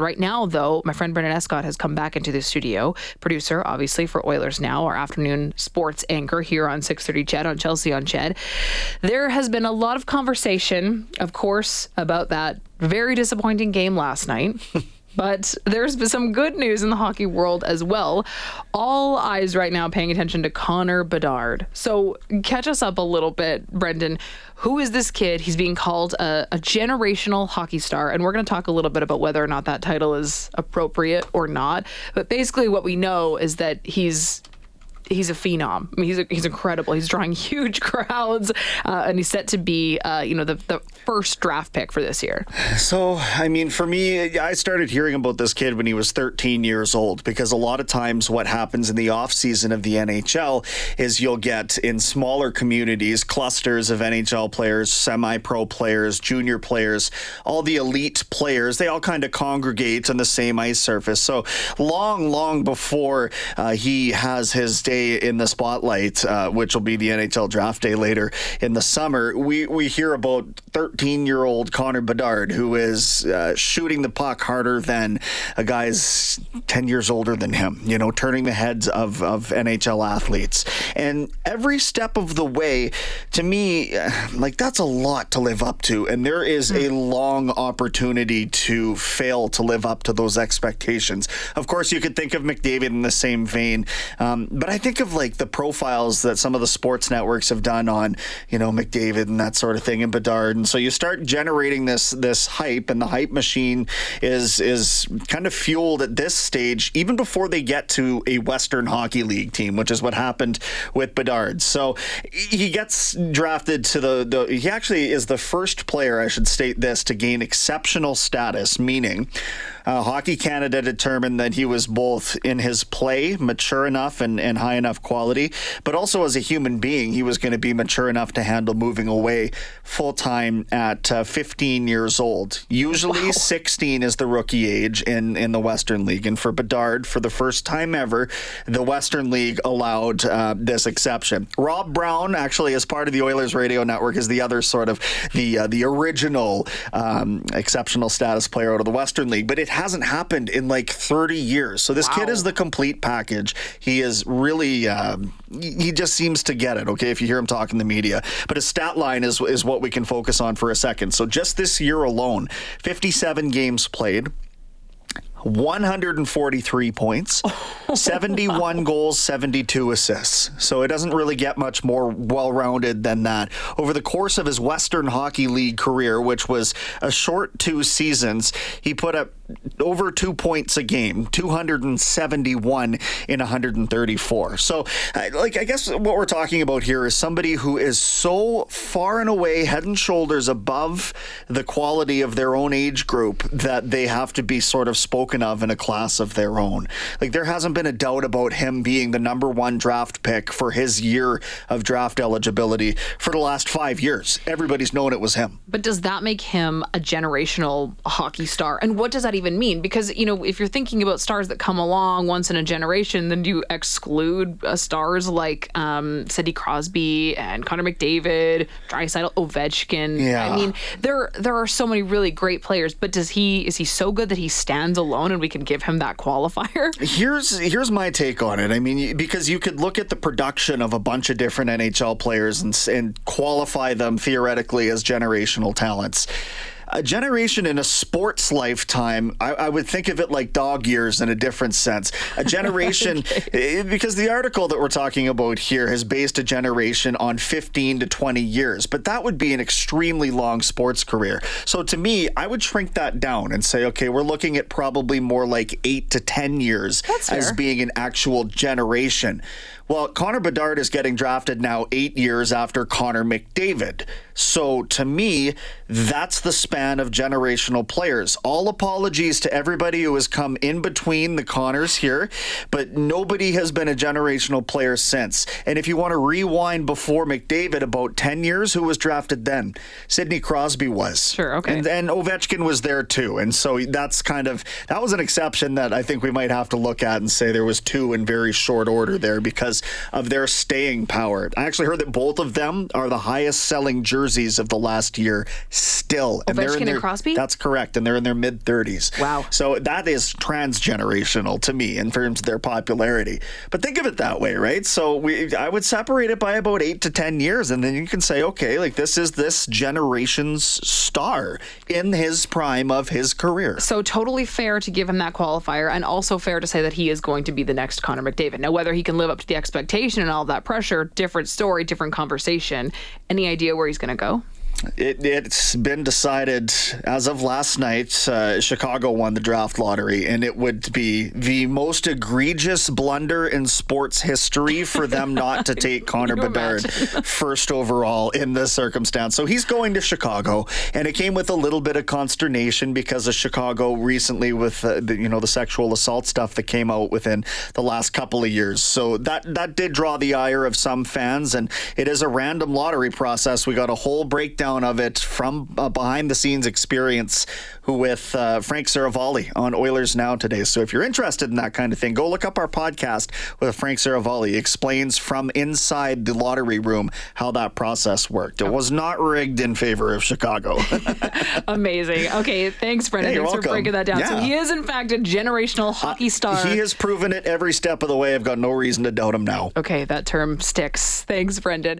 Right now, though, my friend Brenden Escott has come back into the studio, producer, obviously, for Oilers Now, our afternoon sports anchor here on 630 CHED, on Chelsea on CHED. There has been a lot of conversation, of course, about that very disappointing game last night. But there's some good news in the hockey world as well. All eyes right now paying attention to Connor Bedard. So catch us up a little bit, Brenden. Who is this kid? He's being called a, a generational hockey star, and we're going to talk a little bit about whether or not that title is appropriate or not. But basically, what we know is that he's he's a phenom. I mean, he's a, he's incredible. He's drawing huge crowds, uh, and he's set to be, uh, you know, the, the first draft pick for this year. So, I mean, for me, I started hearing about this kid when he was 13 years old because a lot of times what happens in the off season of the NHL is you'll get in smaller communities clusters of NHL players, semi-pro players, junior players, all the elite players. They all kind of congregate on the same ice surface. So, long, long before uh, he has his day day in the spotlight, uh, which will be the NHL draft day later in the summer, we, we hear about 13 year old Connor Bedard, who is uh, shooting the puck harder than a guy's 10 years older than him, you know, turning the heads of, of NHL athletes. And every step of the way, to me, uh, like that's a lot to live up to. And there is a long opportunity to fail to live up to those expectations. Of course, you could think of McDavid in the same vein, um, but I think think of like the profiles that some of the sports networks have done on, you know, McDavid and that sort of thing and Bedard. And so you start generating this this hype and the hype machine is is kind of fueled at this stage, even before they get to a Western Hockey League team, which is what happened with Bedard. So he gets drafted to the, the he actually is the first player, I should state this, to gain exceptional status, meaning uh, Hockey Canada determined that he was both in his play mature enough and, and high enough quality, but also as a human being, he was going to be mature enough to handle moving away full time at uh, 15 years old. Usually, wow. 16 is the rookie age in, in the Western League. And for Bedard, for the first time ever, the Western League allowed uh, this exception. Rob Brown, actually, as part of the Oilers radio network, is the other sort of the uh, the original um, exceptional status player out of the Western League, but it hasn't happened in like 30 years. So this wow. kid is the complete package. He is really um, he just seems to get it. Okay, if you hear him talk in the media, but his stat line is is what we can focus on for a second. So just this year alone, 57 games played. 143 points, 71 goals, 72 assists. So it doesn't really get much more well rounded than that. Over the course of his Western Hockey League career, which was a short two seasons, he put up over two points a game, 271 in 134. So, like, I guess what we're talking about here is somebody who is so far and away head and shoulders above the quality of their own age group that they have to be sort of spoken of in a class of their own. Like, there hasn't been a doubt about him being the number one draft pick for his year of draft eligibility for the last five years. Everybody's known it was him. But does that make him a generational hockey star? And what does that even mean? Because, you know, if you're thinking about stars that come along once in a generation, then do you exclude uh, stars like um, Sidney Crosby and Connor McDavid, Draisaitl, Ovechkin? Yeah. I mean, there there are so many really great players, but does he is he so good that he stands alone and we can give him that qualifier? Here's here's my take on it. I mean, because you could look at the production of a bunch of different NHL players and and qualify them theoretically as generational talents a generation in a sports lifetime, I, I, would think of it like dog years in a different sense. A generation, okay. Eh, because the article that we're talking about here has based a generation on 15 to 20 years, but that would be an extremely long sports career. So to me, I would shrink that down and say, okay, we're looking at probably more like eight to 10 years as being an actual generation. Well, Connor Bedard is getting drafted now eight years after Connor McDavid. So to me, that's the span of generational players. All apologies to everybody who has come in between the Connors here, but nobody has been a generational player since. And if you want to rewind before McDavid, about 10 years, who was drafted then? Sidney Crosby was. Sure, okay. And, and Ovechkin was there too. And so that's kind of, that was an exception that I think we might have to look at and say there was two in very short order there because of their staying power. I actually heard that both of them are the highest selling jerseys of the last year still, and Ovechkin they're in Ovechkin and Crosby? That's correct, and they're in their mid 30s. Wow. So that is transgenerational to me in terms of their popularity. But think of it that way, right? So we, I would separate it by about eight to ten years, and then you can say, okay, like this is this generation's star in his prime of his career. So totally fair to give him that qualifier, and also fair to say that he is going to be the next Connor McDavid. Now, whether he can live up to the expectation and all that pressure, different story, different conversation. Any idea where he's going to go? It, it's been decided as of last night. Uh, Chicago won the draft lottery, and it would be the most egregious blunder in sports history for them not to take Connor Bedard first overall in this circumstance. So he's going to Chicago, and it came with a little bit of consternation because of Chicago recently with uh, the, you know the sexual assault stuff that came out within the last couple of years. So that that did draw the ire of some fans, and it is a random lottery process. We got a whole breakdown of it from a behind the scenes experience with uh, Frank Seravalli on Oilers Now today. So if you're interested in that kind of thing, go look up our podcast with Frank Seravalli. He explains from inside the lottery room how that process worked. It was not rigged in favor of Chicago. Amazing. Okay, thanks, Brenden. Hey, thanks for breaking that down. So Yeah. he is, in fact, a generational hockey star. he has proven it every step of the way. I've got no reason to doubt him now. Okay, that term sticks. Thanks, Brenden.